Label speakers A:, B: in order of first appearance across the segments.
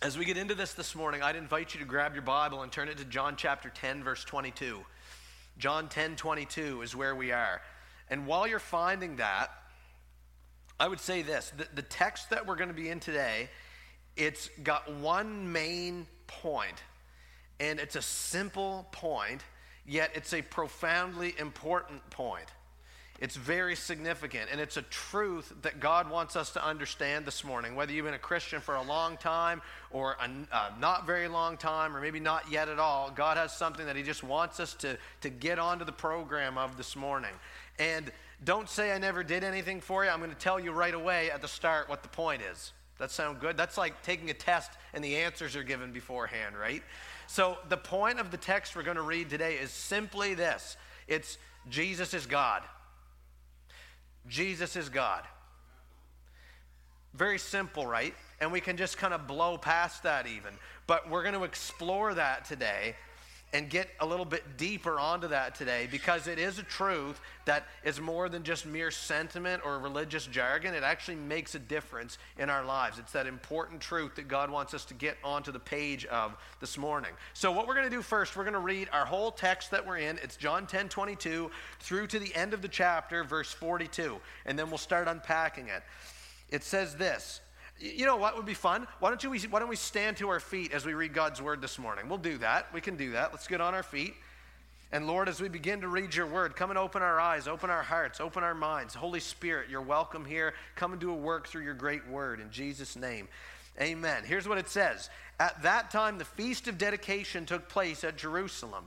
A: As we get into this this morning, I'd invite you to grab your Bible and turn it to John chapter 10, verse 22. John 10, 22 is where we are. And while you're finding that, I would say this the, the text that we're going to be in today, it's got one main point, and it's a simple point, yet it's a profoundly important point. It's very significant, and it's a truth that God wants us to understand this morning. Whether you've been a Christian for a long time or a, uh, not very long time, or maybe not yet at all, God has something that He just wants us to, to get onto the program of this morning. And don't say I never did anything for you. I'm going to tell you right away at the start what the point is. That sound good? That's like taking a test and the answers are given beforehand, right? So the point of the text we're going to read today is simply this. It's Jesus is God. Jesus is God. Very simple, right? And we can just kind of blow past that even. But we're going to explore that today and get a little bit deeper onto that today because it is a truth that is more than just mere sentiment or religious jargon. It actually makes a difference in our lives. It's that important truth that God wants us to get onto the page of this morning. So, what we're going to do first, we're going to read our whole text that we're in. It's John 10 22 through to the end of the chapter, verse 42, and then we'll start unpacking it. It says this. You know what would be fun? Why don't, you, why don't we stand to our feet as we read God's word this morning? We'll do that. We can do that. Let's get on our feet. And Lord, as we begin to read your word, come and open our eyes, open our hearts, open our minds. Holy Spirit, you're welcome here. Come and do a work through your great word. In Jesus' name, amen. Here's what it says At that time, the feast of dedication took place at Jerusalem.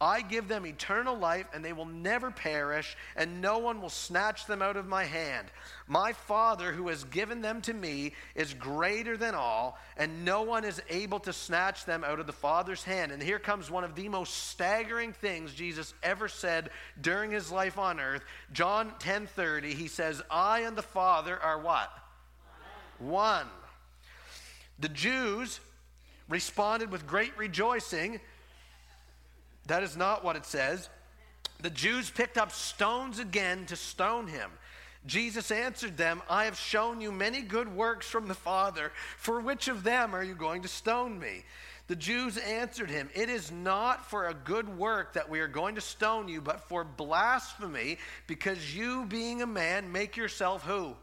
A: I give them eternal life, and they will never perish, and no one will snatch them out of my hand. My Father, who has given them to me, is greater than all, and no one is able to snatch them out of the Father's hand. And here comes one of the most staggering things Jesus ever said during his life on earth. John 10:30, he says, "I and the Father are what? One." one. The Jews responded with great rejoicing that is not what it says. The Jews picked up stones again to stone him. Jesus answered them, I have shown you many good works from the Father. For which of them are you going to stone me? The Jews answered him, It is not for a good work that we are going to stone you, but for blasphemy, because you, being a man, make yourself who?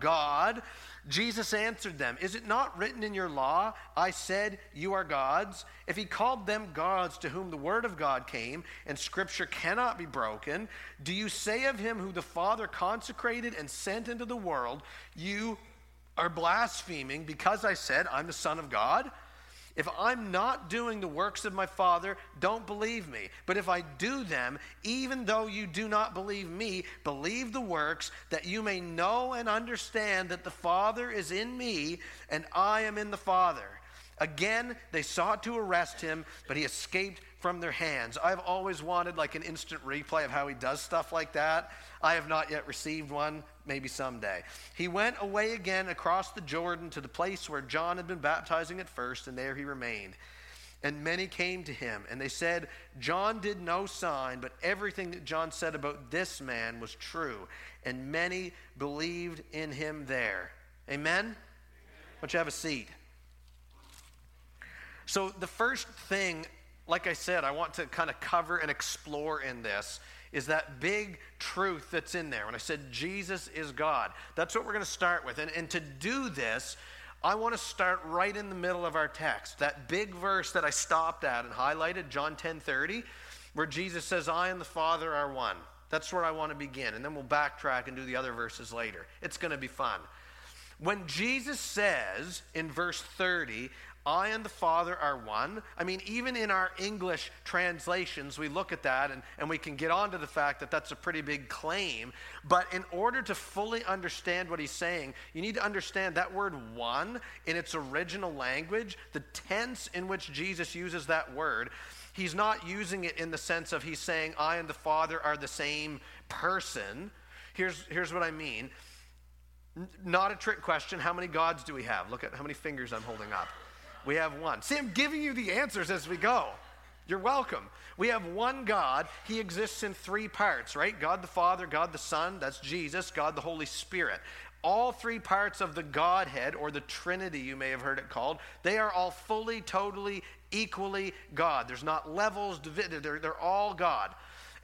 A: God. Jesus answered them, Is it not written in your law, I said, You are gods? If he called them gods to whom the word of God came, and scripture cannot be broken, do you say of him who the Father consecrated and sent into the world, You are blaspheming because I said, I'm the Son of God? If I'm not doing the works of my Father, don't believe me. But if I do them, even though you do not believe me, believe the works, that you may know and understand that the Father is in me and I am in the Father. Again, they sought to arrest him, but he escaped from their hands. I've always wanted like an instant replay of how he does stuff like that. I have not yet received one, maybe someday. He went away again across the Jordan to the place where John had been baptizing at first, and there he remained. And many came to him, and they said, John did no sign, but everything that John said about this man was true. And many believed in him there. Amen? Why don't you have a seat? So, the first thing, like I said, I want to kind of cover and explore in this is that big truth that's in there. When I said Jesus is God, that's what we're going to start with. And, and to do this, I want to start right in the middle of our text. That big verse that I stopped at and highlighted, John 10 30, where Jesus says, I and the Father are one. That's where I want to begin. And then we'll backtrack and do the other verses later. It's going to be fun. When Jesus says in verse 30, I and the Father are one. I mean, even in our English translations, we look at that and, and we can get on to the fact that that's a pretty big claim. But in order to fully understand what he's saying, you need to understand that word one in its original language, the tense in which Jesus uses that word. He's not using it in the sense of he's saying, I and the Father are the same person. Here's, here's what I mean. Not a trick question. How many gods do we have? Look at how many fingers I'm holding up. We have one. See, I'm giving you the answers as we go. You're welcome. We have one God. He exists in three parts, right? God the Father, God the Son, that's Jesus, God the Holy Spirit. All three parts of the Godhead, or the Trinity, you may have heard it called, they are all fully, totally, equally God. There's not levels, they're, they're all God.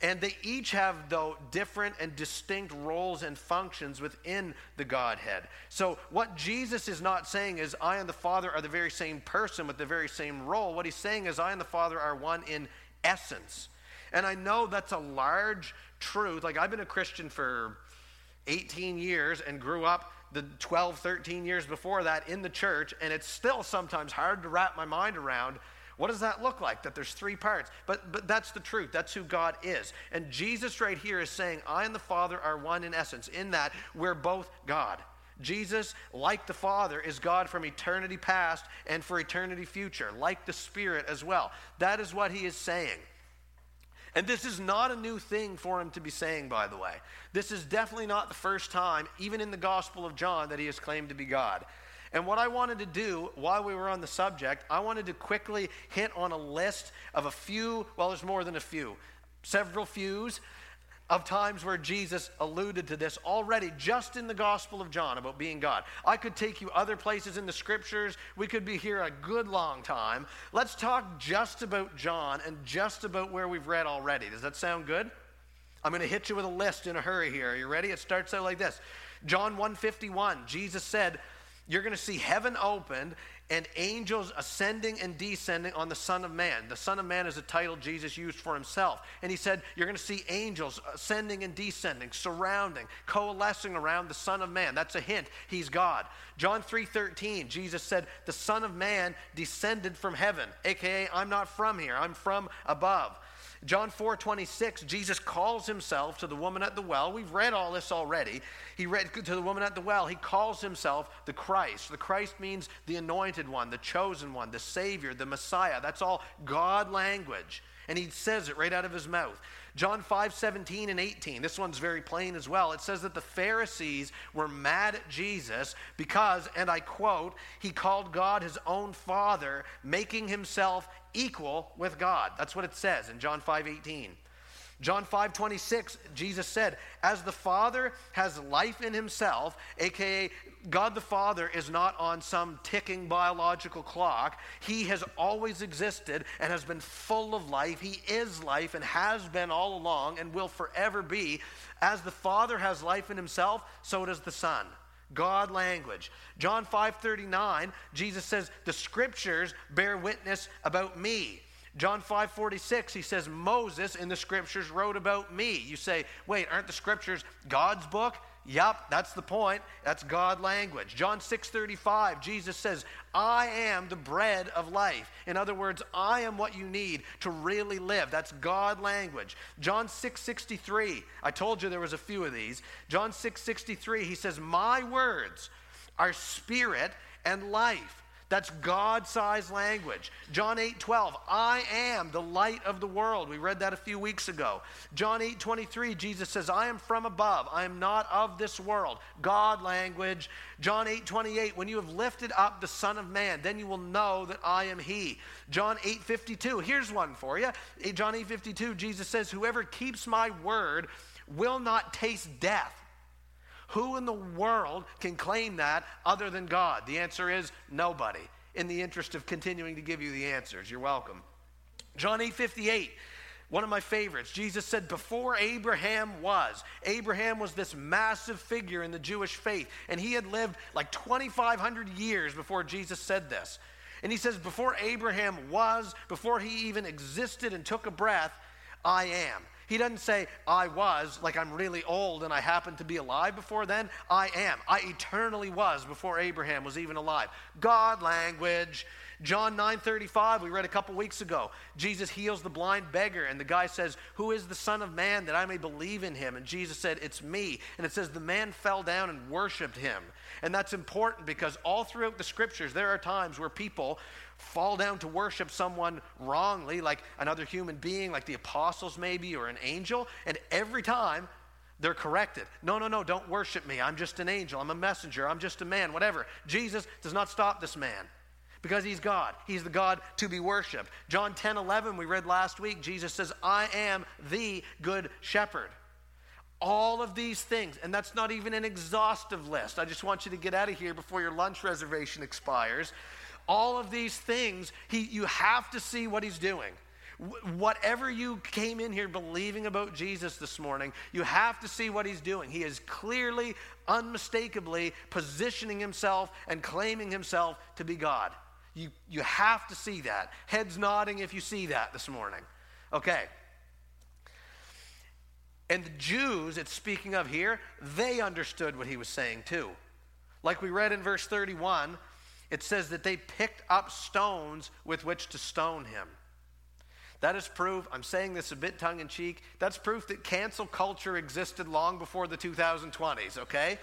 A: And they each have, though, different and distinct roles and functions within the Godhead. So, what Jesus is not saying is, I and the Father are the very same person with the very same role. What he's saying is, I and the Father are one in essence. And I know that's a large truth. Like, I've been a Christian for 18 years and grew up the 12, 13 years before that in the church, and it's still sometimes hard to wrap my mind around what does that look like? That there's three parts. But, but that's the truth. That's who God is. And Jesus, right here, is saying, I and the Father are one in essence, in that we're both God. Jesus, like the Father, is God from eternity past and for eternity future, like the Spirit as well. That is what he is saying. And this is not a new thing for him to be saying, by the way. This is definitely not the first time, even in the Gospel of John, that he has claimed to be God. And what I wanted to do while we were on the subject, I wanted to quickly hit on a list of a few, well, there's more than a few, several fews of times where Jesus alluded to this already just in the Gospel of John about being God. I could take you other places in the scriptures. We could be here a good long time. Let's talk just about John and just about where we've read already. Does that sound good? I'm going to hit you with a list in a hurry here. Are you ready? It starts out like this. John 151, Jesus said, you're going to see heaven opened and angels ascending and descending on the Son of Man. The Son of Man is a title Jesus used for himself. And he said, You're going to see angels ascending and descending, surrounding, coalescing around the Son of Man. That's a hint. He's God. John 3:13, Jesus said, The Son of Man descended from heaven, aka, I'm not from here, I'm from above. John 4 26, Jesus calls himself to the woman at the well. We've read all this already. He read to the woman at the well, he calls himself the Christ. The Christ means the anointed one, the chosen one, the Savior, the Messiah. That's all God language. And he says it right out of his mouth. John 5, 17 and 18. This one's very plain as well. It says that the Pharisees were mad at Jesus because, and I quote, he called God his own Father, making himself equal with God. That's what it says in John 5, 18. John 5 26, Jesus said, As the Father has life in himself, aka God the Father is not on some ticking biological clock. He has always existed and has been full of life. He is life and has been all along and will forever be. As the Father has life in himself, so does the Son. God language. John 5:39, Jesus says, "The scriptures bear witness about me." John 5 46, he says, Moses in the scriptures wrote about me. You say, wait, aren't the scriptures God's book? Yep, that's the point. That's God language. John 6 35, Jesus says, I am the bread of life. In other words, I am what you need to really live. That's God language. John 6 63, I told you there was a few of these. John 6 63, he says, My words are spirit and life. That's God sized language. John 8 12, I am the light of the world. We read that a few weeks ago. John 8 23, Jesus says, I am from above. I am not of this world. God language. John 8 28, when you have lifted up the Son of Man, then you will know that I am He. John 8 52, here's one for you. John 8 52, Jesus says, Whoever keeps my word will not taste death. Who in the world can claim that other than God? The answer is nobody. In the interest of continuing to give you the answers, you're welcome. John 8 58. One of my favorites. Jesus said, Before Abraham was, Abraham was this massive figure in the Jewish faith, and he had lived like 2,500 years before Jesus said this. And he says, Before Abraham was, before he even existed and took a breath, I am. He doesn't say, I was, like I'm really old and I happened to be alive before then. I am. I eternally was before Abraham was even alive. God language. John 9:35 we read a couple weeks ago. Jesus heals the blind beggar and the guy says, "Who is the son of man that I may believe in him?" And Jesus said, "It's me." And it says the man fell down and worshiped him. And that's important because all throughout the scriptures there are times where people fall down to worship someone wrongly like another human being like the apostles maybe or an angel and every time they're corrected. No, no, no, don't worship me. I'm just an angel. I'm a messenger. I'm just a man, whatever. Jesus does not stop this man because he's God. He's the God to be worshiped. John 10 11, we read last week, Jesus says, I am the good shepherd. All of these things, and that's not even an exhaustive list. I just want you to get out of here before your lunch reservation expires. All of these things, he, you have to see what he's doing. Whatever you came in here believing about Jesus this morning, you have to see what he's doing. He is clearly, unmistakably positioning himself and claiming himself to be God. You, you have to see that. Heads nodding if you see that this morning. Okay. And the Jews, it's speaking of here, they understood what he was saying too. Like we read in verse 31, it says that they picked up stones with which to stone him. That is proof, I'm saying this a bit tongue in cheek, that's proof that cancel culture existed long before the 2020s, okay?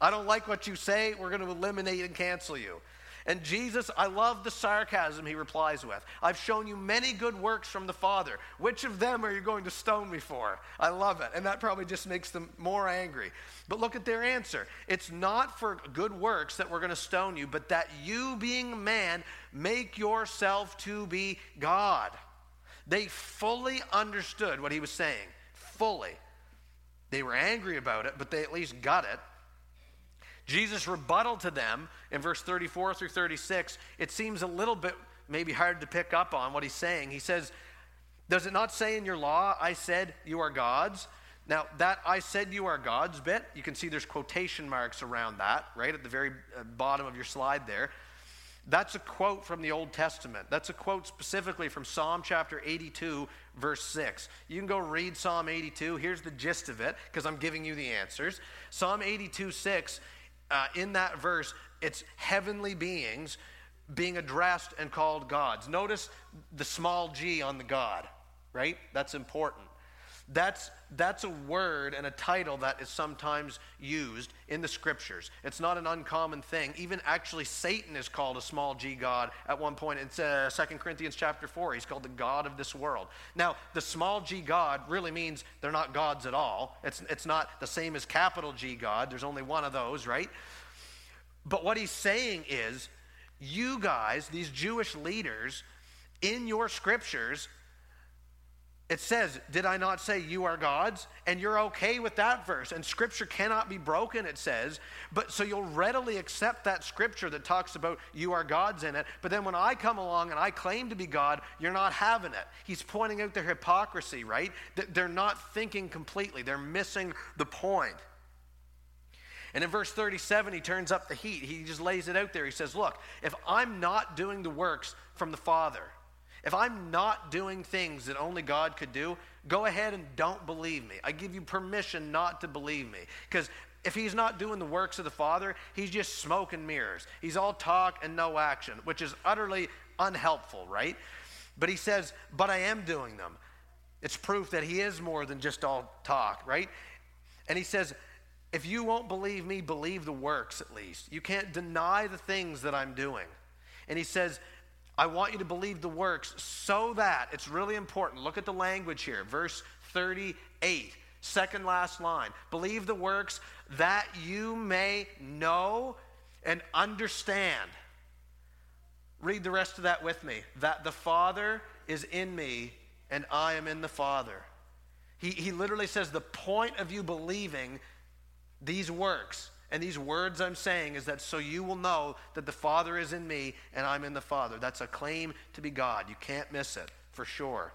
A: I don't like what you say, we're going to eliminate and cancel you. And Jesus, I love the sarcasm he replies with. I've shown you many good works from the Father. Which of them are you going to stone me for? I love it. And that probably just makes them more angry. But look at their answer. It's not for good works that we're going to stone you, but that you, being man, make yourself to be God. They fully understood what he was saying. Fully. They were angry about it, but they at least got it. Jesus' rebuttal to them in verse 34 through 36, it seems a little bit maybe hard to pick up on what he's saying. He says, Does it not say in your law, I said you are gods? Now, that I said you are gods bit, you can see there's quotation marks around that, right at the very uh, bottom of your slide there. That's a quote from the Old Testament. That's a quote specifically from Psalm chapter 82, verse 6. You can go read Psalm 82. Here's the gist of it, because I'm giving you the answers. Psalm 82, 6 uh, in that verse, it's heavenly beings being addressed and called gods. Notice the small g on the God, right? That's important. That's, that's a word and a title that is sometimes used in the scriptures. It's not an uncommon thing. Even actually, Satan is called a small g God at one point in uh, 2 Corinthians chapter 4. He's called the God of this world. Now, the small g God really means they're not gods at all. It's, it's not the same as capital G God. There's only one of those, right? But what he's saying is, you guys, these Jewish leaders, in your scriptures, it says, Did I not say you are gods? And you're okay with that verse. And scripture cannot be broken, it says. But so you'll readily accept that scripture that talks about you are gods in it. But then when I come along and I claim to be God, you're not having it. He's pointing out their hypocrisy, right? That they're not thinking completely, they're missing the point. And in verse 37, he turns up the heat. He just lays it out there. He says, Look, if I'm not doing the works from the Father, if I'm not doing things that only God could do, go ahead and don't believe me. I give you permission not to believe me. Because if he's not doing the works of the Father, he's just smoke and mirrors. He's all talk and no action, which is utterly unhelpful, right? But he says, But I am doing them. It's proof that he is more than just all talk, right? And he says, If you won't believe me, believe the works at least. You can't deny the things that I'm doing. And he says, I want you to believe the works so that, it's really important. Look at the language here, verse 38, second last line. Believe the works that you may know and understand. Read the rest of that with me. That the Father is in me and I am in the Father. He, he literally says the point of you believing these works and these words I'm saying is that so you will know that the Father is in me and I'm in the Father. That's a claim to be God. You can't miss it, for sure.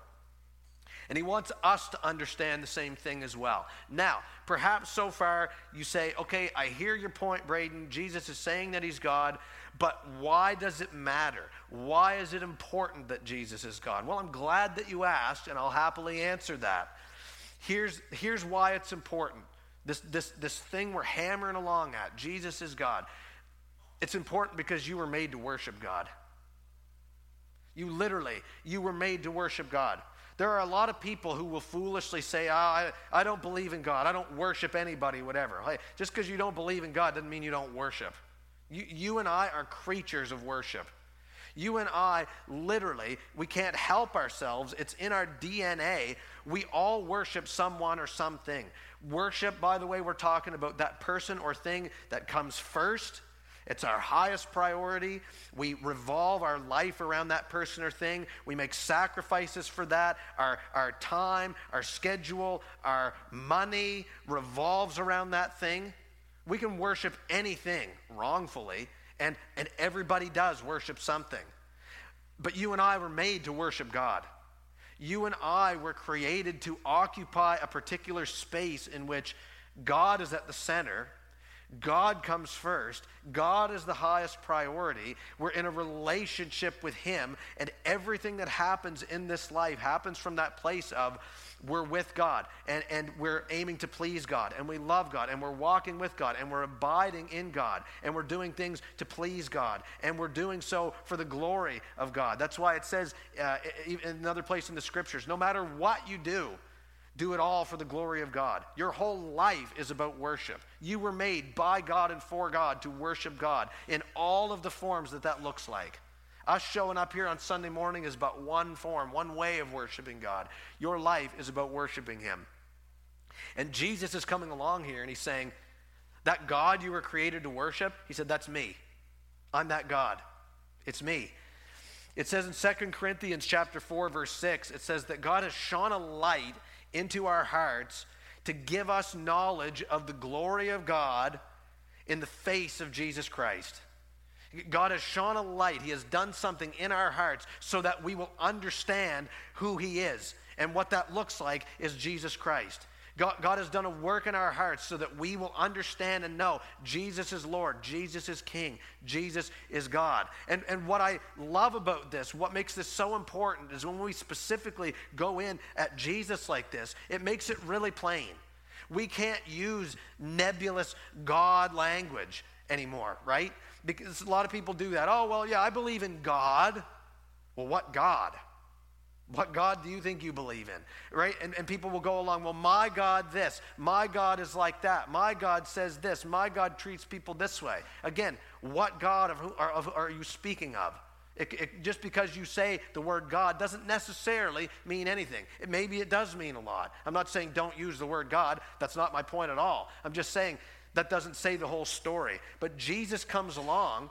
A: And he wants us to understand the same thing as well. Now, perhaps so far you say, okay, I hear your point, Braden. Jesus is saying that he's God, but why does it matter? Why is it important that Jesus is God? Well, I'm glad that you asked, and I'll happily answer that. Here's, here's why it's important. This, this, this thing we're hammering along at Jesus is God. It's important because you were made to worship God. You literally, you were made to worship God. There are a lot of people who will foolishly say, oh, I, I don't believe in God. I don't worship anybody, whatever. Just because you don't believe in God doesn't mean you don't worship. You, you and I are creatures of worship. You and I, literally, we can't help ourselves. It's in our DNA. We all worship someone or something. Worship, by the way, we're talking about that person or thing that comes first it's our highest priority. We revolve our life around that person or thing. We make sacrifices for that. Our, our time, our schedule, our money revolves around that thing. We can worship anything wrongfully, and, and everybody does worship something. But you and I were made to worship God. You and I were created to occupy a particular space in which God is at the center God comes first. God is the highest priority. We're in a relationship with Him, and everything that happens in this life happens from that place of we're with God and, and we're aiming to please God and we love God and we're walking with God and we're abiding in God and we're doing things to please God and we're doing so for the glory of God. That's why it says uh, in another place in the scriptures no matter what you do, do it all for the glory of God. Your whole life is about worship. You were made by God and for God to worship God in all of the forms that that looks like. Us showing up here on Sunday morning is but one form, one way of worshiping God. Your life is about worshiping Him. And Jesus is coming along here and He's saying, That God you were created to worship, He said, That's me. I'm that God. It's me. It says in 2 Corinthians chapter 4 verse 6 it says that God has shone a light into our hearts to give us knowledge of the glory of God in the face of Jesus Christ. God has shone a light. He has done something in our hearts so that we will understand who He is. And what that looks like is Jesus Christ. God, God, has done a work in our hearts so that we will understand and know Jesus is Lord, Jesus is King, Jesus is God. And, and what I love about this, what makes this so important, is when we specifically go in at Jesus like this, it makes it really plain. We can't use nebulous God language anymore, right? Because a lot of people do that. Oh, well, yeah, I believe in God. Well, what God? What God do you think you believe in? Right? And, and people will go along, well, my God this, my God is like that, my God says this, my God treats people this way. Again, what God of who, are, of, are you speaking of? It, it, just because you say the word God doesn't necessarily mean anything. It, maybe it does mean a lot. I'm not saying don't use the word God. That's not my point at all. I'm just saying that doesn't say the whole story. But Jesus comes along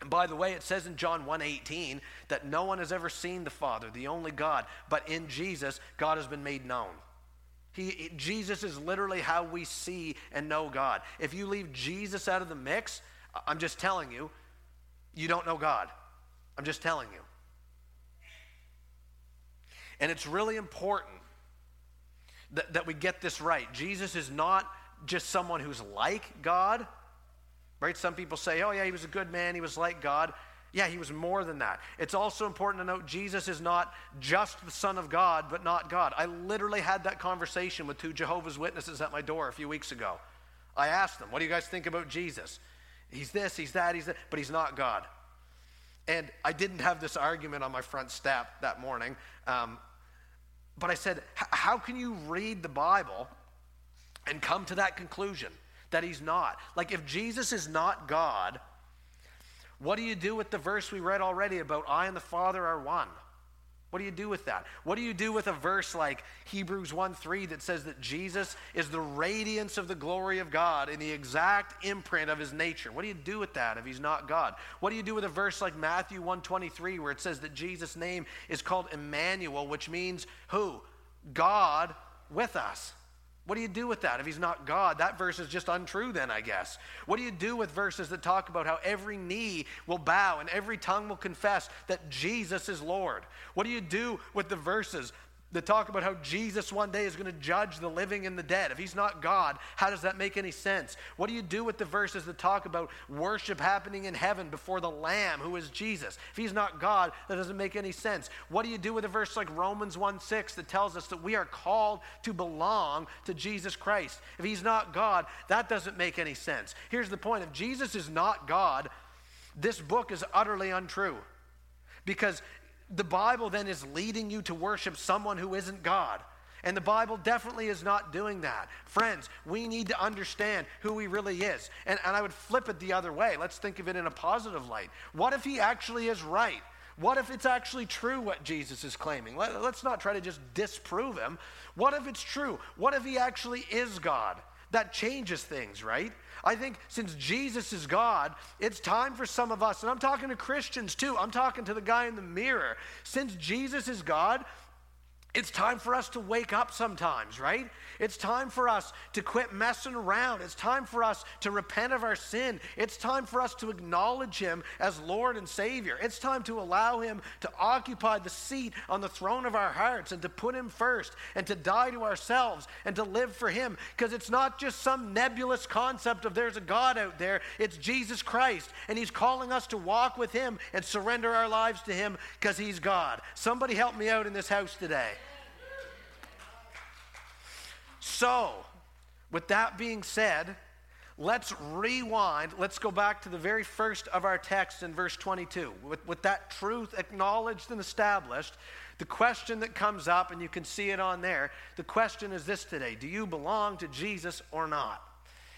A: and by the way, it says in John 1:18 that no one has ever seen the Father, the only God, but in Jesus God has been made known. He, Jesus is literally how we see and know God. If you leave Jesus out of the mix, I'm just telling you, you don't know God. I'm just telling you. And it's really important that, that we get this right. Jesus is not just someone who's like God, Right? Some people say, oh, yeah, he was a good man, he was like God. Yeah, he was more than that. It's also important to note Jesus is not just the Son of God, but not God. I literally had that conversation with two Jehovah's Witnesses at my door a few weeks ago. I asked them, What do you guys think about Jesus? He's this, he's that, he's that, but he's not God. And I didn't have this argument on my front step that morning. Um, but I said, How can you read the Bible and come to that conclusion? That he's not. Like, if Jesus is not God, what do you do with the verse we read already about I and the Father are one? What do you do with that? What do you do with a verse like Hebrews 1 3 that says that Jesus is the radiance of the glory of God in the exact imprint of his nature? What do you do with that if he's not God? What do you do with a verse like Matthew 1 23 where it says that Jesus' name is called Emmanuel, which means who? God with us. What do you do with that if he's not God? That verse is just untrue, then, I guess. What do you do with verses that talk about how every knee will bow and every tongue will confess that Jesus is Lord? What do you do with the verses that talk about how Jesus one day is going to judge the living and the dead. If he's not God, how does that make any sense? What do you do with the verses that talk about worship happening in heaven before the Lamb, who is Jesus? If he's not God, that doesn't make any sense. What do you do with a verse like Romans 1 6 that tells us that we are called to belong to Jesus Christ? If he's not God, that doesn't make any sense. Here's the point if Jesus is not God, this book is utterly untrue. Because the Bible then is leading you to worship someone who isn't God. And the Bible definitely is not doing that. Friends, we need to understand who he really is. And, and I would flip it the other way. Let's think of it in a positive light. What if he actually is right? What if it's actually true what Jesus is claiming? Let, us not try to just disprove him. What if it's true? What if he actually is God? That changes things, right? I think since Jesus is God, it's time for some of us, and I'm talking to Christians too, I'm talking to the guy in the mirror. Since Jesus is God, it's time for us to wake up sometimes, right? It's time for us to quit messing around. It's time for us to repent of our sin. It's time for us to acknowledge Him as Lord and Savior. It's time to allow Him to occupy the seat on the throne of our hearts and to put Him first and to die to ourselves and to live for Him. Because it's not just some nebulous concept of there's a God out there, it's Jesus Christ. And He's calling us to walk with Him and surrender our lives to Him because He's God. Somebody help me out in this house today. So, with that being said, let's rewind. Let's go back to the very first of our text in verse 22. With, with that truth acknowledged and established, the question that comes up, and you can see it on there, the question is this today Do you belong to Jesus or not?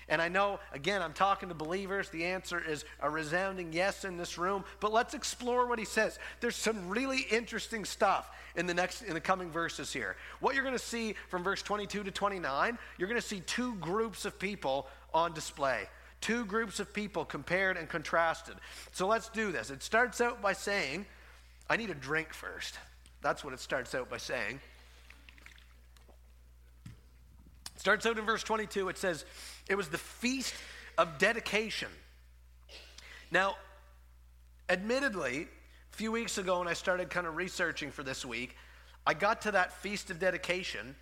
A: And I know, again, I'm talking to believers. The answer is a resounding yes in this room. But let's explore what he says. There's some really interesting stuff in the next in the coming verses here. What you're going to see from verse 22 to 29, you're going to see two groups of people on display. Two groups of people compared and contrasted. So let's do this. It starts out by saying, I need a drink first. That's what it starts out by saying. It starts out in verse 22. It says, It was the feast of dedication. Now, admittedly, few weeks ago, when I started kind of researching for this week, I got to that feast of dedication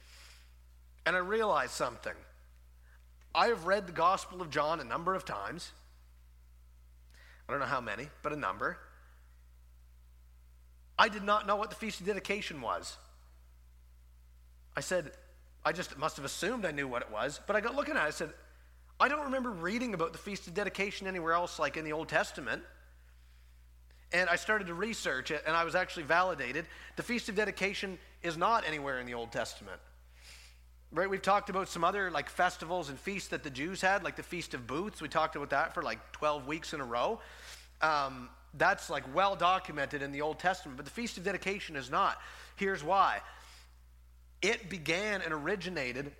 A: and I realized something. I have read the Gospel of John a number of times. I don't know how many, but a number. I did not know what the Feast of Dedication was. I said, I just must have assumed I knew what it was, but I got looking at it. I said, I don't remember reading about the Feast of Dedication anywhere else, like in the Old Testament. And I started to research it, and I was actually validated. The Feast of Dedication is not anywhere in the Old Testament. Right? We've talked about some other like festivals and feasts that the Jews had, like the Feast of Booths. We talked about that for like 12 weeks in a row. Um, that's like well documented in the Old Testament, but the Feast of Dedication is not. Here's why it began and originated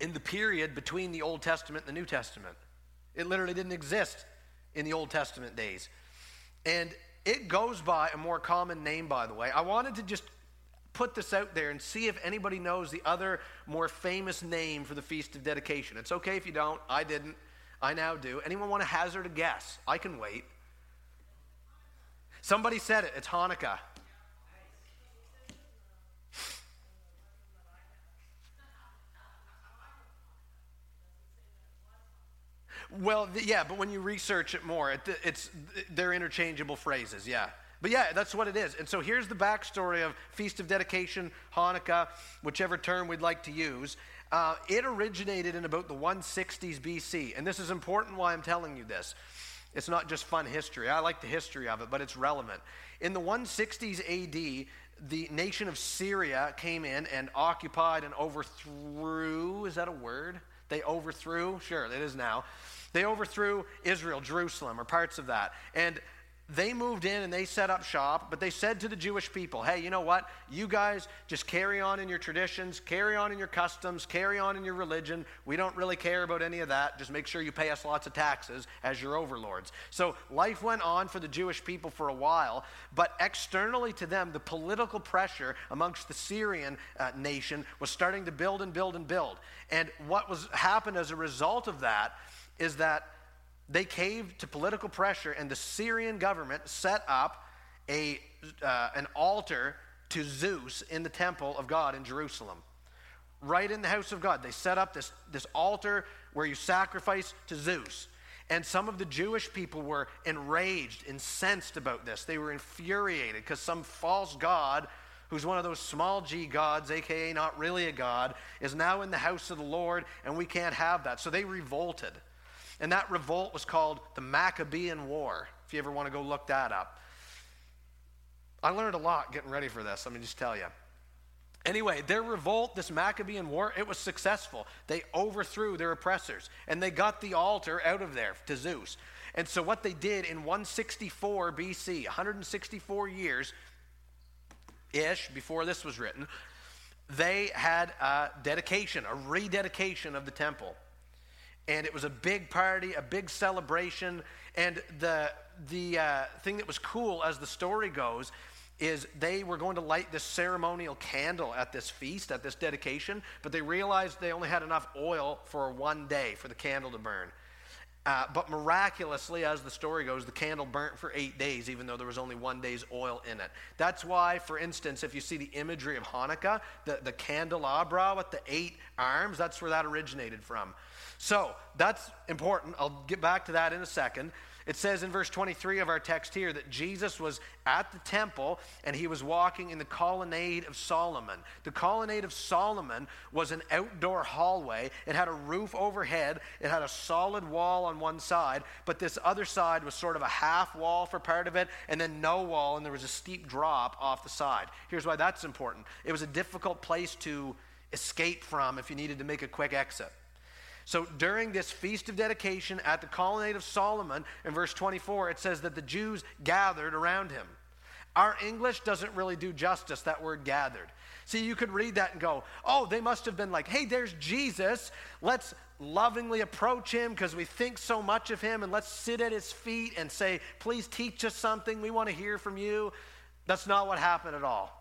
A: in the period between the Old Testament and the New Testament. It literally didn't exist in the Old Testament days. And it goes by a more common name, by the way. I wanted to just put this out there and see if anybody knows the other more famous name for the Feast of Dedication. It's okay if you don't. I didn't. I now do. Anyone want to hazard a guess? I can wait. Somebody said it. It's Hanukkah. Well, yeah, but when you research it more, it, it's they're interchangeable phrases. Yeah. But yeah, that's what it is. And so here's the backstory of Feast of Dedication, Hanukkah, whichever term we'd like to use. Uh, it originated in about the 160s BC. And this is important why I'm telling you this. It's not just fun history. I like the history of it, but it's relevant. In the 160s AD, the nation of Syria came in and occupied and overthrew. Is that a word? They overthrew? Sure, it is now. They overthrew Israel, Jerusalem, or parts of that. And they moved in and they set up shop, but they said to the Jewish people, hey, you know what? You guys just carry on in your traditions, carry on in your customs, carry on in your religion. We don't really care about any of that. Just make sure you pay us lots of taxes as your overlords. So life went on for the Jewish people for a while, but externally to them, the political pressure amongst the Syrian uh, nation was starting to build and build and build. And what was happened as a result of that is that they caved to political pressure, and the Syrian government set up a, uh, an altar to Zeus in the temple of God in Jerusalem. Right in the house of God. They set up this, this altar where you sacrifice to Zeus. And some of the Jewish people were enraged, incensed about this. They were infuriated because some false god, who's one of those small g gods, aka not really a god, is now in the house of the Lord, and we can't have that. So they revolted. And that revolt was called the Maccabean War, if you ever want to go look that up. I learned a lot getting ready for this, let me just tell you. Anyway, their revolt, this Maccabean war, it was successful. They overthrew their oppressors and they got the altar out of there to Zeus. And so, what they did in 164 BC, 164 years ish before this was written, they had a dedication, a rededication of the temple. And it was a big party, a big celebration. And the, the uh, thing that was cool, as the story goes, is they were going to light this ceremonial candle at this feast, at this dedication, but they realized they only had enough oil for one day for the candle to burn. Uh, but miraculously, as the story goes, the candle burnt for eight days, even though there was only one day's oil in it. That's why, for instance, if you see the imagery of Hanukkah, the, the candelabra with the eight arms, that's where that originated from. So that's important. I'll get back to that in a second. It says in verse 23 of our text here that Jesus was at the temple and he was walking in the colonnade of Solomon. The colonnade of Solomon was an outdoor hallway. It had a roof overhead, it had a solid wall on one side, but this other side was sort of a half wall for part of it and then no wall, and there was a steep drop off the side. Here's why that's important it was a difficult place to escape from if you needed to make a quick exit. So during this feast of dedication at the colonnade of Solomon, in verse 24, it says that the Jews gathered around him. Our English doesn't really do justice, that word gathered. See, you could read that and go, oh, they must have been like, hey, there's Jesus. Let's lovingly approach him because we think so much of him and let's sit at his feet and say, please teach us something. We want to hear from you. That's not what happened at all.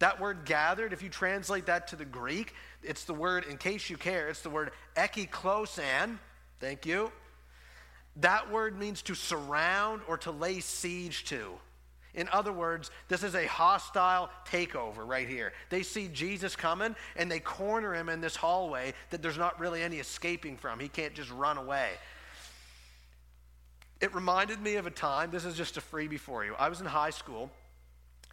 A: That word gathered, if you translate that to the Greek, it's the word, in case you care, it's the word ekiklosan. Thank you. That word means to surround or to lay siege to. In other words, this is a hostile takeover right here. They see Jesus coming and they corner him in this hallway that there's not really any escaping from. He can't just run away. It reminded me of a time, this is just a freebie for you. I was in high school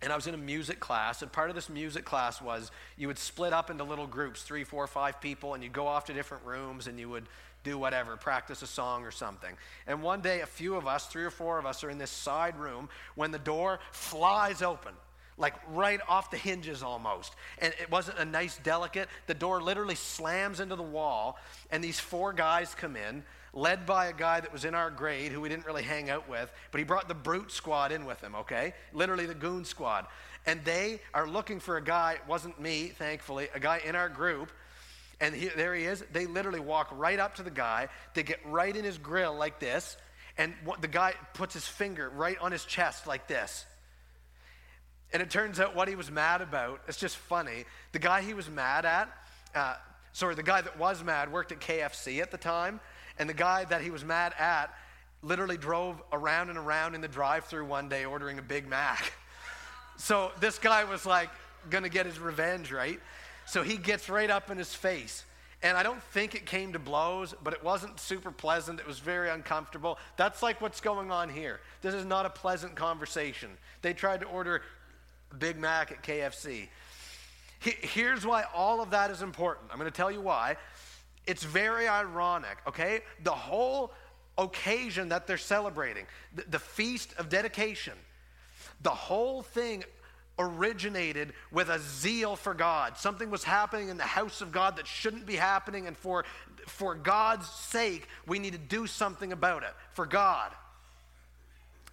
A: and I was in a music class, and part of this music class was you would split up into little groups, three, four, five people, and you'd go off to different rooms and you would do whatever, practice a song or something. And one day, a few of us, three or four of us, are in this side room when the door flies open. Like right off the hinges almost. And it wasn't a nice, delicate. The door literally slams into the wall, and these four guys come in led by a guy that was in our grade who we didn't really hang out with, but he brought the brute squad in with him, okay? Literally the goon squad. And they are looking for a guy, it wasn't me, thankfully, a guy in our group. And he, there he is. They literally walk right up to the guy. They get right in his grill like this. And what, the guy puts his finger right on his chest like this. And it turns out what he was mad about, it's just funny. The guy he was mad at, uh, sorry, the guy that was mad worked at KFC at the time. And the guy that he was mad at literally drove around and around in the drive through one day ordering a Big Mac. So this guy was like to get his revenge, right? So he gets right up in his face. And I don't think it came to blows, but it wasn't super pleasant. It was very uncomfortable. That's like what's going on here. This is not a pleasant conversation. They tried to order Big Mac at KFC. Here's why all of that is important. I'm going to tell you why. It's very ironic, okay? The whole occasion that they're celebrating, the, the feast of dedication, the whole thing originated with a zeal for God. Something was happening in the house of God that shouldn't be happening, and for, for God's sake, we need to do something about it for God.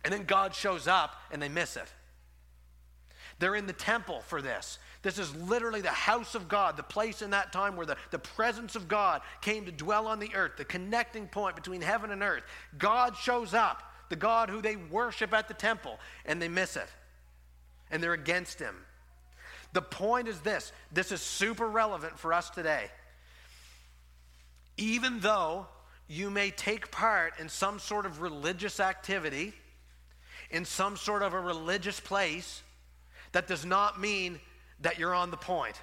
A: And then God shows up and they miss it. They're in the temple for this. This is literally the house of God, the place in that time where the, the presence of God came to dwell on the earth, the connecting point between heaven and earth. God shows up, the God who they worship at the temple, and they miss it. And they're against him. The point is this this is super relevant for us today. Even though you may take part in some sort of religious activity, in some sort of a religious place, that does not mean that you're on the point.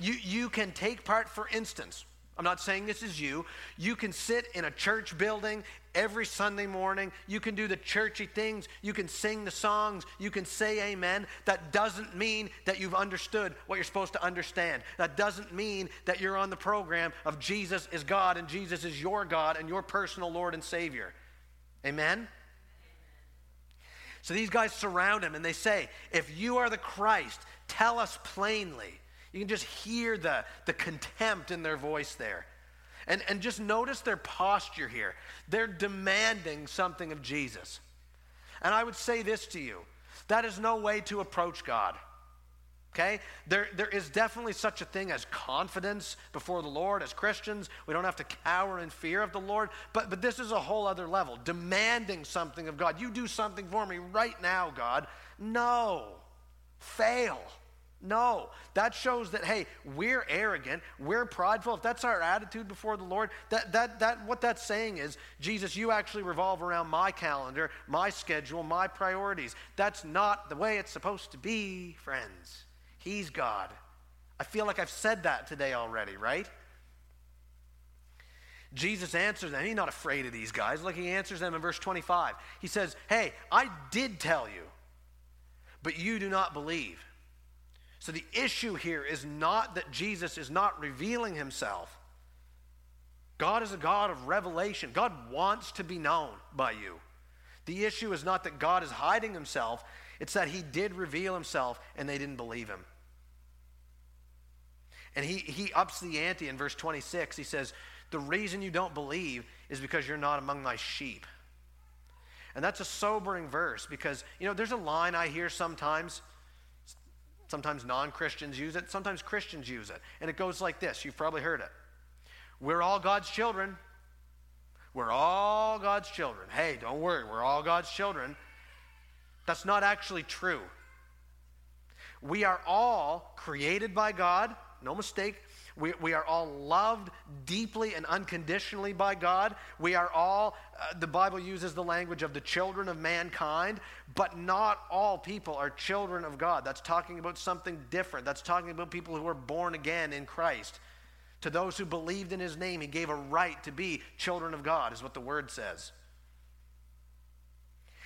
A: You, you can take part, for instance, I'm not saying this is you. You can sit in a church building every Sunday morning. You can do the churchy things. You can sing the songs. You can say amen. That doesn't mean that you've understood what you're supposed to understand. That doesn't mean that you're on the program of Jesus is God and Jesus is your God and your personal Lord and Savior. Amen? So these guys surround him and they say, If you are the Christ, tell us plainly. You can just hear the, the contempt in their voice there. And, and just notice their posture here. They're demanding something of Jesus. And I would say this to you that is no way to approach God. Okay? There, there is definitely such a thing as confidence before the Lord as Christians. We don't have to cower in fear of the Lord. But, but this is a whole other level demanding something of God. You do something for me right now, God. No. Fail. No, that shows that hey, we're arrogant, we're prideful. If that's our attitude before the Lord, that that that what that's saying is, Jesus, you actually revolve around my calendar, my schedule, my priorities. That's not the way it's supposed to be, friends. He's God. I feel like I've said that today already, right? Jesus answers them. He's not afraid of these guys. Look, he answers them in verse 25. He says, Hey, I did tell you, but you do not believe. So the issue here is not that Jesus is not revealing himself. God is a God of revelation. God wants to be known by you. The issue is not that God is hiding himself, it's that he did reveal himself and they didn't believe him. And he, he ups the ante in verse 26. He says, The reason you don't believe is because you're not among my sheep. And that's a sobering verse because, you know, there's a line I hear sometimes Sometimes non Christians use it, sometimes Christians use it. And it goes like this you've probably heard it. We're all God's children. We're all God's children. Hey, don't worry, we're all God's children. That's not actually true. We are all created by God, no mistake. We, we are all loved deeply and unconditionally by God. We are all, uh, the Bible uses the language of the children of mankind, but not all people are children of God. That's talking about something different. That's talking about people who are born again in Christ. To those who believed in his name, he gave a right to be children of God, is what the word says.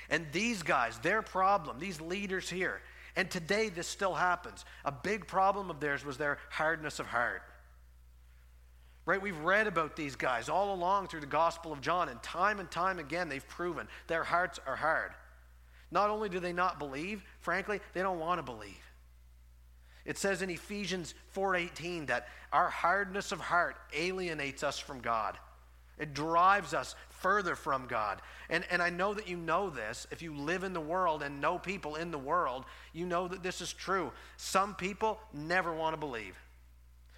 A: And these guys, their problem, these leaders here, and today this still happens. A big problem of theirs was their hardness of heart. Right? We've read about these guys all along through the Gospel of John, and time and time again they've proven their hearts are hard. Not only do they not believe, frankly, they don't want to believe. It says in Ephesians 4:18 that our hardness of heart alienates us from God. It drives us further from God. And, and I know that you know this. If you live in the world and know people in the world, you know that this is true. Some people never want to believe.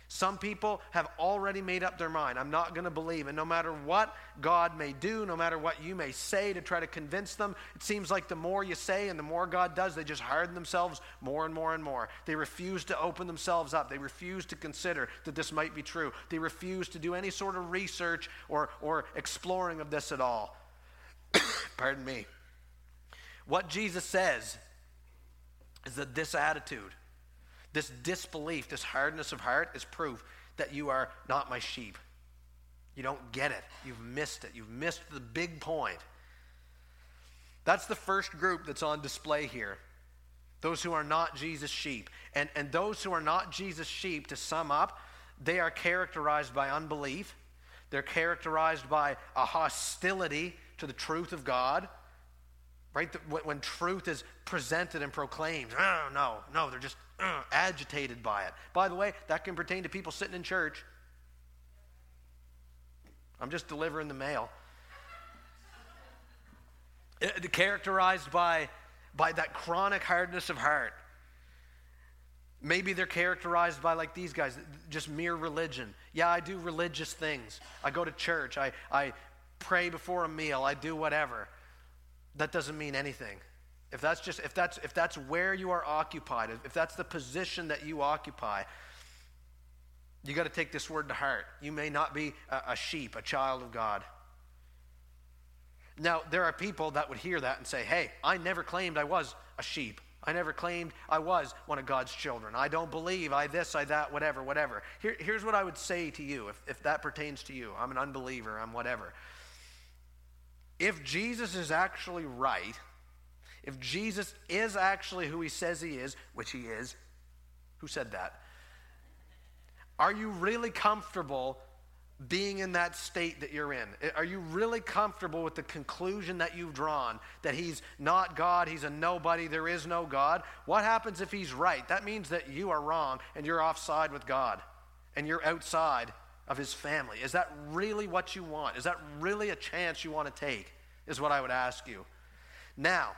A: Some people have already made up their mind. I'm not going to believe. And no matter what God may do, no matter what you may say to try to convince them, it seems like the more you say and the more God does, they just harden themselves more and more and more. They refuse to open themselves up. They refuse to consider that this might be true. They refuse to do any sort of research or, or exploring of this at all. Pardon me. What Jesus says is that this attitude, this disbelief, this hardness of heart is proof that you are not my sheep. You don't get it. You've missed it. You've missed the big point. That's the first group that's on display here. Those who are not Jesus' sheep. And, and those who are not Jesus' sheep, to sum up, they are characterized by unbelief. They're characterized by a hostility to the truth of God. Right? When truth is presented and proclaimed, oh, no, no, they're just uh, agitated by it. By the way, that can pertain to people sitting in church. I'm just delivering the mail. Uh, characterized by, by that chronic hardness of heart. Maybe they're characterized by, like these guys, just mere religion. Yeah, I do religious things. I go to church. I, I pray before a meal. I do whatever. That doesn't mean anything. If that's just if that's if that's where you are occupied, if that's the position that you occupy, you got to take this word to heart. You may not be a, a sheep, a child of God. Now, there are people that would hear that and say, "Hey, I never claimed I was a sheep. I never claimed I was one of God's children. I don't believe I this, I that, whatever, whatever. Here, here's what I would say to you if, if that pertains to you. I'm an unbeliever, I'm whatever. If Jesus is actually right, if Jesus is actually who he says he is, which he is, who said that? Are you really comfortable being in that state that you're in? Are you really comfortable with the conclusion that you've drawn that he's not God, he's a nobody, there is no God? What happens if he's right? That means that you are wrong and you're offside with God and you're outside of his family. Is that really what you want? Is that really a chance you want to take? Is what I would ask you. Now,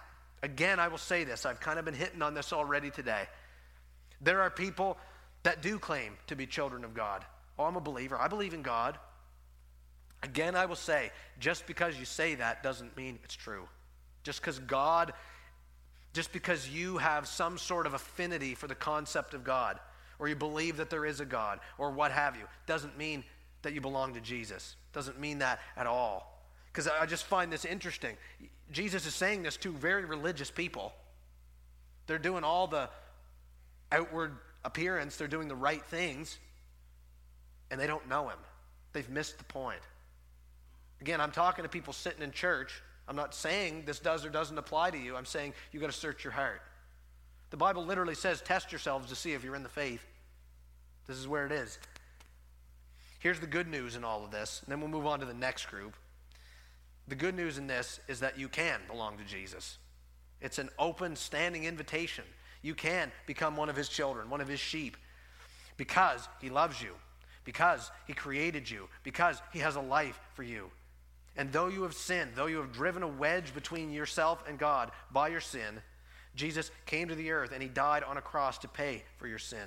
A: again, I will say this. I've kind of been hitting on this already today. There are people that do claim to be children of God. Oh, I'm a believer. I believe in God. Again, I will say, just because you say that doesn't mean it's true. Just because God, just because you have some sort of affinity for the concept of God, or you believe that there is a God, or what have you, doesn't mean that you belong to Jesus. Doesn't mean that at all. Because I just find this interesting. Jesus is saying this to very religious people. They're doing all the outward appearance, they're doing the right things and they don't know him. They've missed the point. Again, I'm talking to people sitting in church. I'm not saying this does or doesn't apply to you. I'm saying you've got to search your heart. The Bible literally says, test yourselves to see if you're in the faith. This is where it is. Here's the good news in all of this, and then we'll move on to the next group. The good news in this is that you can belong to Jesus. It's an open, standing invitation. You can become one of his children, one of his sheep, because he loves you because he created you, because he has a life for you. And though you have sinned, though you have driven a wedge between yourself and God by your sin, Jesus came to the earth and he died on a cross to pay for your sin.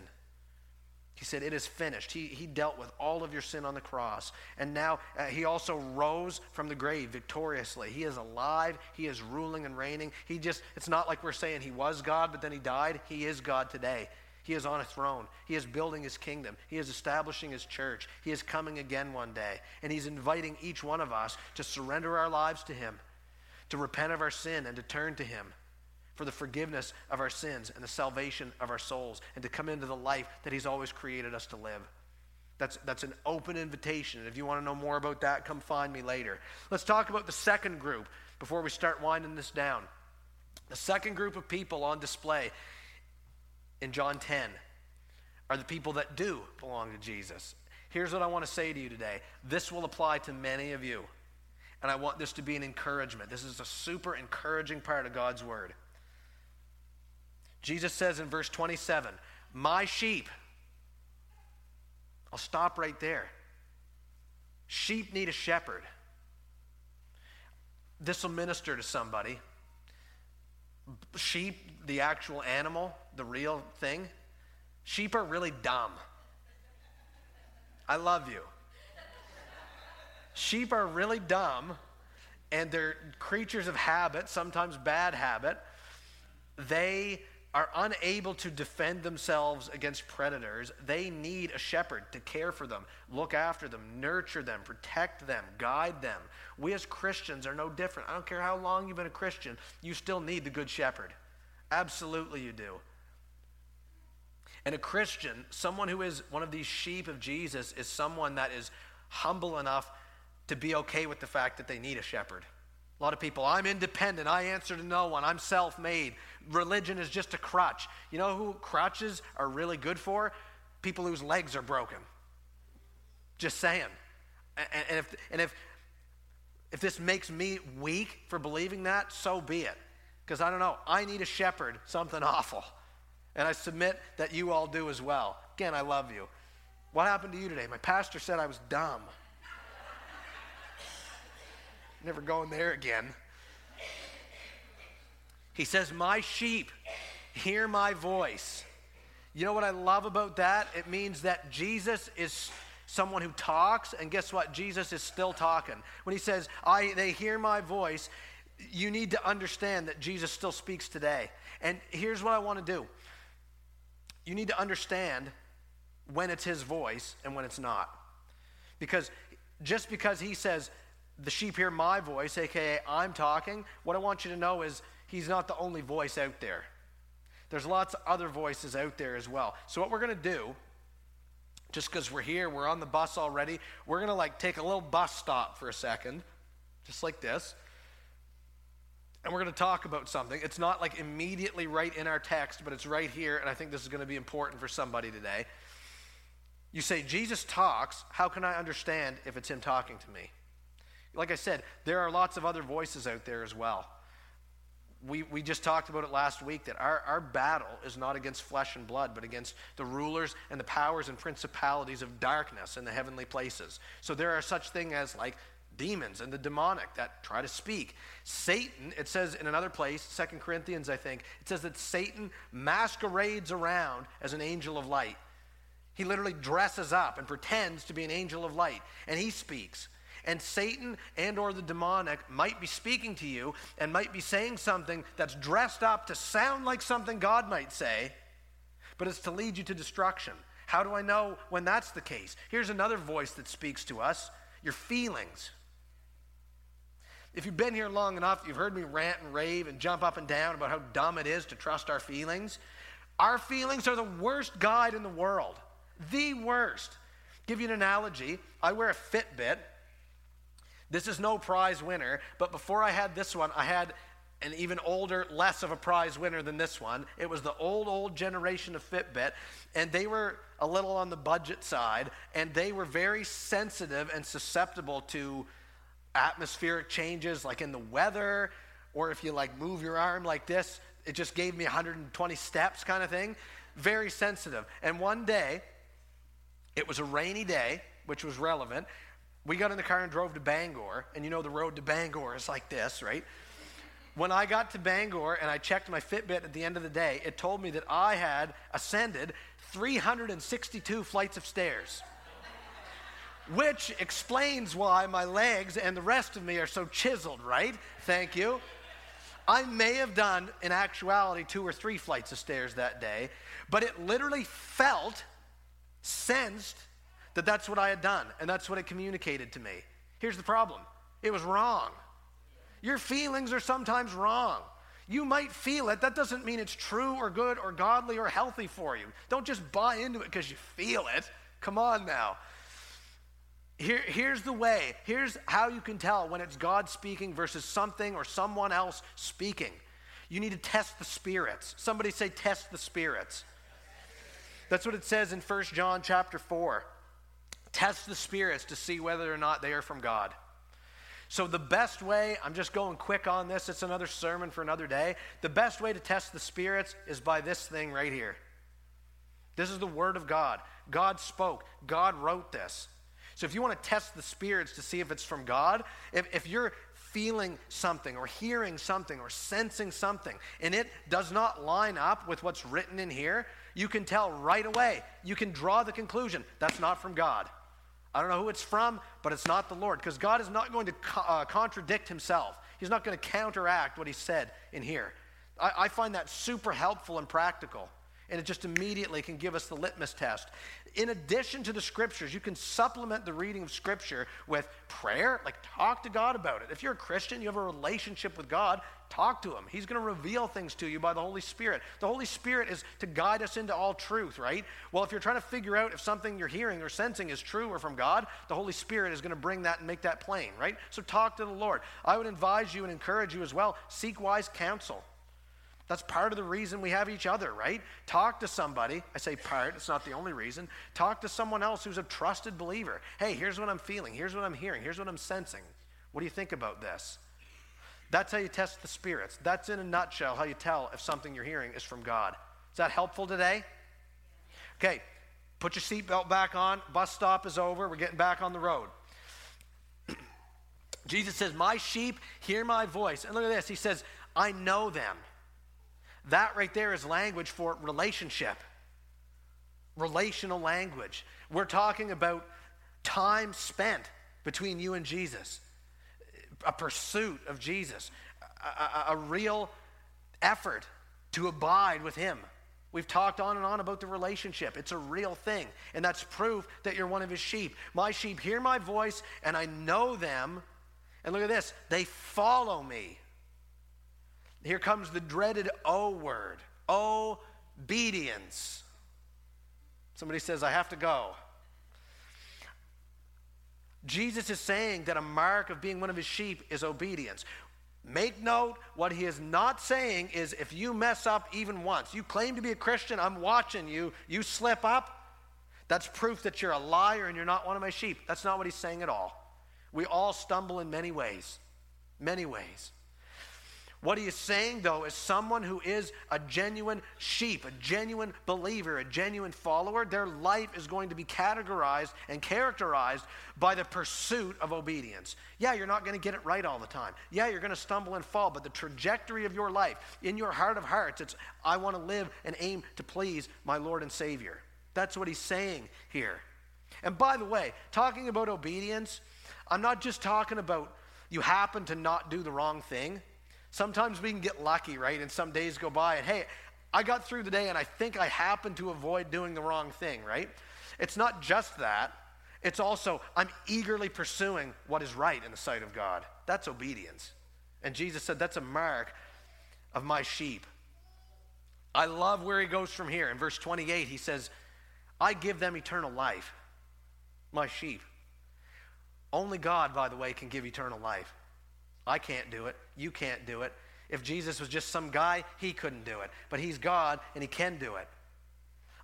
A: He said, It is finished. He, he dealt with all of your sin on the cross. And now uh, he also rose from the grave victoriously. He is alive. He is ruling and reigning. He just, it's not like we're saying he was God, but then he died. He is God today. He is on a throne. He is building his kingdom. He is establishing his church. He is coming again one day. And he's inviting each one of us to surrender our lives to him, to repent of our sin, and to turn to him for the forgiveness of our sins and the salvation of our souls, and to come into the life that he's always created us to live. That's, that's an open invitation. And if you want to know more about that, come find me later. Let's talk about the second group before we start winding this down. The second group of people on display in John 10 are the people that do belong to Jesus. Here's what I want to say to you today this will apply to many of you. And I want this to be an encouragement. This is a super encouraging part of God's word. Jesus says in verse 27, My sheep. I'll stop right there. Sheep need a shepherd. This will minister to somebody. Sheep, the actual animal, the real thing, sheep are really dumb. I love you. Sheep are really dumb and they're creatures of habit, sometimes bad habit. They are unable to defend themselves against predators. They need a shepherd to care for them, look after them, nurture them, protect them, guide them. We as Christians are no different. I don't care how long you've been a Christian, you still need the good shepherd. Absolutely, you do. And a Christian, someone who is one of these sheep of Jesus, is someone that is humble enough to be okay with the fact that they need a shepherd. A lot of people, I'm independent. I answer to no one. I'm self made. Religion is just a crutch. You know who crutches are really good for? People whose legs are broken. Just saying. And, if, and if, if this makes me weak for believing that, so be it. Because I don't know. I need a shepherd, something awful. And I submit that you all do as well. Again, I love you. What happened to you today? My pastor said I was dumb. Never going there again. He says, My sheep hear my voice. You know what I love about that? It means that Jesus is someone who talks, and guess what? Jesus is still talking. When he says, I, they hear my voice, you need to understand that Jesus still speaks today. And here's what I want to do you need to understand when it's his voice and when it's not. Because just because he says, the sheep hear my voice, aka I'm talking, what I want you to know is he's not the only voice out there. There's lots of other voices out there as well. So, what we're going to do, just because we're here, we're on the bus already, we're going to like take a little bus stop for a second, just like this. And we're going to talk about something. It's not like immediately right in our text, but it's right here, and I think this is going to be important for somebody today. You say, Jesus talks. How can I understand if it's him talking to me? Like I said, there are lots of other voices out there as well. We, we just talked about it last week that our, our battle is not against flesh and blood, but against the rulers and the powers and principalities of darkness in the heavenly places. So there are such things as like demons and the demonic that try to speak. Satan, it says in another place, Second Corinthians, I think, it says that Satan masquerades around as an angel of light. He literally dresses up and pretends to be an angel of light, and he speaks. And Satan and or the demonic might be speaking to you and might be saying something that's dressed up to sound like something God might say, but it's to lead you to destruction. How do I know when that's the case? Here's another voice that speaks to us your feelings. If you've been here long enough, you've heard me rant and rave and jump up and down about how dumb it is to trust our feelings. Our feelings are the worst guide in the world. The worst. Give you an analogy. I wear a Fitbit. This is no prize winner, but before I had this one, I had an even older, less of a prize winner than this one. It was the old, old generation of Fitbit, and they were a little on the budget side, and they were very sensitive and susceptible to atmospheric changes like in the weather, or if you like move your arm like this, it just gave me 120 steps kind of thing. Very sensitive. And one day, it was a rainy day, which was relevant. We got in the car and drove to Bangor, and you know the road to Bangor is like this, right? When I got to Bangor and I checked my Fitbit at the end of the day, it told me that I had ascended 362 flights of stairs which explains why my legs and the rest of me are so chiseled, right? Thank you. I may have done, in actuality, two or three flights of stairs that day, but it literally felt, sensed that that's what I had done, and that's what it communicated to me. Here's the problem it was wrong. Your feelings are sometimes wrong. You might feel it. That doesn't mean it's true or good or godly or healthy for you. Don't just buy into it because you feel it. Come on now. Here, here's the way. Here's how you can tell when it's God speaking versus something or someone else speaking. You need to test the spirits. Somebody say, test the spirits. That's what it says in 1 John chapter 4. Test the spirits to see whether or not they are from God. So, the best way, I'm just going quick on this, it's another sermon for another day. The best way to test the spirits is by this thing right here. This is the Word of God. God spoke, God wrote this. So if you want to test the spirits to see if it's from God, if, if you're feeling something or hearing something or sensing something and it does not line up with what's written in here, you can tell right away. You can draw the conclusion that's not from God. I don't know who it's from, but it's not the Lord because God is not going to co- uh, contradict himself. He's not going to counteract what he said in here. I, I find that super helpful and practical and it just immediately can give us the litmus test. In addition to the scriptures, you can supplement the reading of scripture with prayer, like talk to God about it. If you're a Christian, you have a relationship with God, talk to Him. He's going to reveal things to you by the Holy Spirit. The Holy Spirit is to guide us into all truth, right? Well, if you're trying to figure out if something you're hearing or sensing is true or from God, the Holy Spirit is going to bring that and make that plain, right? So talk to the Lord. I would advise you and encourage you as well seek wise counsel. That's part of the reason we have each other, right? Talk to somebody. I say part, it's not the only reason. Talk to someone else who's a trusted believer. Hey, here's what I'm feeling. Here's what I'm hearing. Here's what I'm sensing. What do you think about this? That's how you test the spirits. That's in a nutshell how you tell if something you're hearing is from God. Is that helpful today? Okay, put your seatbelt back on. Bus stop is over. We're getting back on the road. Jesus says, My sheep hear my voice. And look at this. He says, I know them. That right there is language for relationship, relational language. We're talking about time spent between you and Jesus, a pursuit of Jesus, a, a, a real effort to abide with Him. We've talked on and on about the relationship. It's a real thing. And that's proof that you're one of his sheep. My sheep hear my voice, and I know them. And look at this they follow me. Here comes the dreaded O word. obedience. Somebody says, I have to go. Jesus is saying that a mark of being one of his sheep is obedience. Make note, what he is not saying is if you mess up even once, you claim to be a Christian, I'm watching you, you slip up, that's proof that you're a liar and you're not one of my sheep. That's not what he's saying at all. We all stumble in many ways. Many ways. What he is saying, though, is someone who is a genuine sheep, a genuine believer, a genuine follower, their life is going to be categorized and characterized by the pursuit of obedience. Yeah, you're not going to get it right all the time. Yeah, you're going to stumble and fall, but the trajectory of your life, in your heart of hearts, it's I want to live and aim to please my Lord and Savior. That's what he's saying here. And by the way, talking about obedience, I'm not just talking about you happen to not do the wrong thing. Sometimes we can get lucky, right? And some days go by and hey, I got through the day and I think I happened to avoid doing the wrong thing, right? It's not just that. It's also I'm eagerly pursuing what is right in the sight of God. That's obedience. And Jesus said that's a mark of my sheep. I love where he goes from here. In verse 28, he says, I give them eternal life, my sheep. Only God, by the way, can give eternal life. I can't do it. You can't do it. If Jesus was just some guy, he couldn't do it. But he's God and he can do it.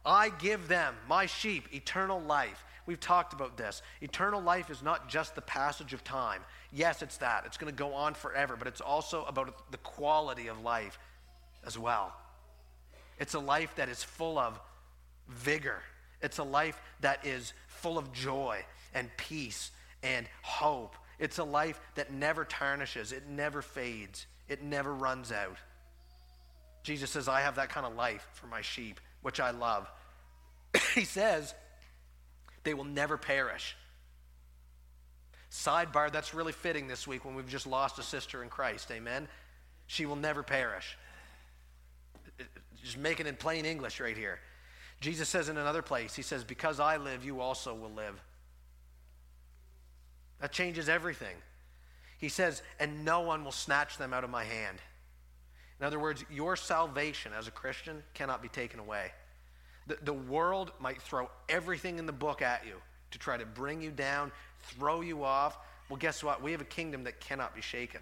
A: I give them, my sheep, eternal life. We've talked about this. Eternal life is not just the passage of time. Yes, it's that. It's going to go on forever, but it's also about the quality of life as well. It's a life that is full of vigor, it's a life that is full of joy and peace and hope it's a life that never tarnishes, it never fades, it never runs out. Jesus says, I have that kind of life for my sheep, which I love. he says, they will never perish. Sidebar, that's really fitting this week when we've just lost a sister in Christ. Amen? She will never perish. Just make it in plain English right here. Jesus says in another place, He says, Because I live, you also will live. That changes everything. He says, and no one will snatch them out of my hand. In other words, your salvation as a Christian cannot be taken away. The, the world might throw everything in the book at you to try to bring you down, throw you off. Well, guess what? We have a kingdom that cannot be shaken.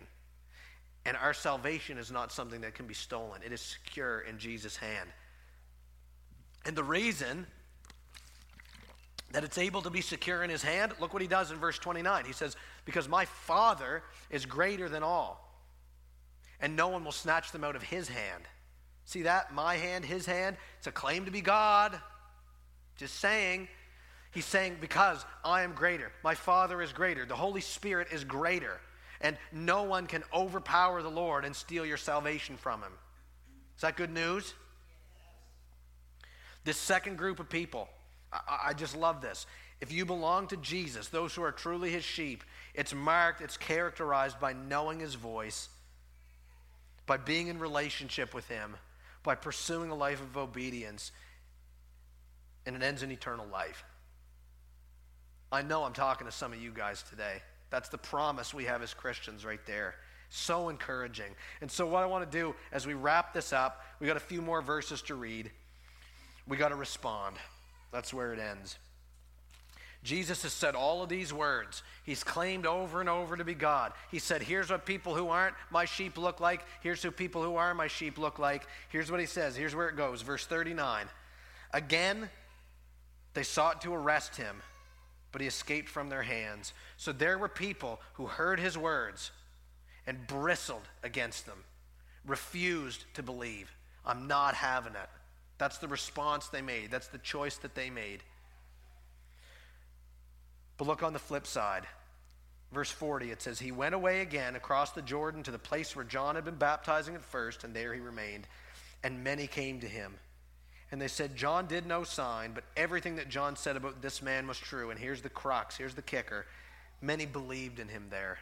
A: And our salvation is not something that can be stolen, it is secure in Jesus' hand. And the reason that it's able to be secure in his hand, look what he does in verse 29. He says, Because my Father is greater than all, and no one will snatch them out of his hand. See that? My hand, his hand. It's a claim to be God. Just saying. He's saying, Because I am greater. My Father is greater. The Holy Spirit is greater. And no one can overpower the Lord and steal your salvation from him. Is that good news? This second group of people, I, I just love this. If you belong to Jesus, those who are truly his sheep, it's marked, it's characterized by knowing his voice, by being in relationship with him, by pursuing a life of obedience, and it ends in eternal life. I know I'm talking to some of you guys today. That's the promise we have as Christians right there. So encouraging. And so, what I want to do as we wrap this up, we got a few more verses to read. We got to respond. That's where it ends. Jesus has said all of these words. He's claimed over and over to be God. He said, Here's what people who aren't my sheep look like. Here's who people who are my sheep look like. Here's what he says. Here's where it goes. Verse 39. Again, they sought to arrest him, but he escaped from their hands. So there were people who heard his words and bristled against them, refused to believe. I'm not having it. That's the response they made. That's the choice that they made. But look on the flip side. Verse 40, it says, He went away again across the Jordan to the place where John had been baptizing at first, and there he remained. And many came to him. And they said, John did no sign, but everything that John said about this man was true. And here's the crux, here's the kicker. Many believed in him there.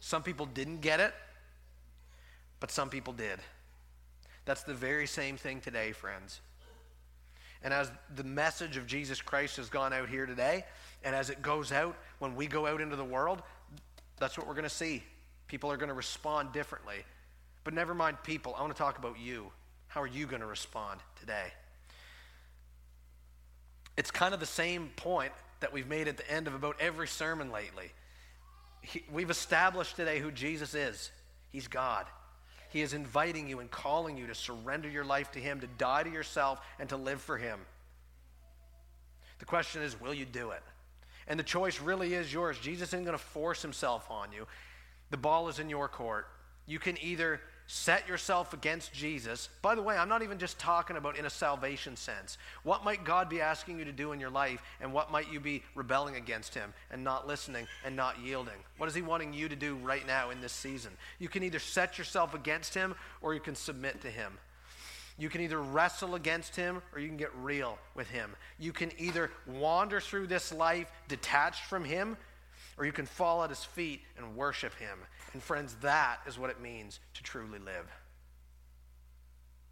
A: Some people didn't get it, but some people did. That's the very same thing today, friends. And as the message of Jesus Christ has gone out here today, and as it goes out when we go out into the world, that's what we're going to see. People are going to respond differently. But never mind people, I want to talk about you. How are you going to respond today? It's kind of the same point that we've made at the end of about every sermon lately. He, we've established today who Jesus is. He's God. He is inviting you and calling you to surrender your life to Him, to die to yourself, and to live for Him. The question is, will you do it? And the choice really is yours. Jesus isn't going to force Himself on you. The ball is in your court. You can either set yourself against Jesus. By the way, I'm not even just talking about in a salvation sense. What might God be asking you to do in your life, and what might you be rebelling against Him and not listening and not yielding? What is He wanting you to do right now in this season? You can either set yourself against Him or you can submit to Him. You can either wrestle against him or you can get real with him. You can either wander through this life detached from him or you can fall at his feet and worship him. And friends, that is what it means to truly live.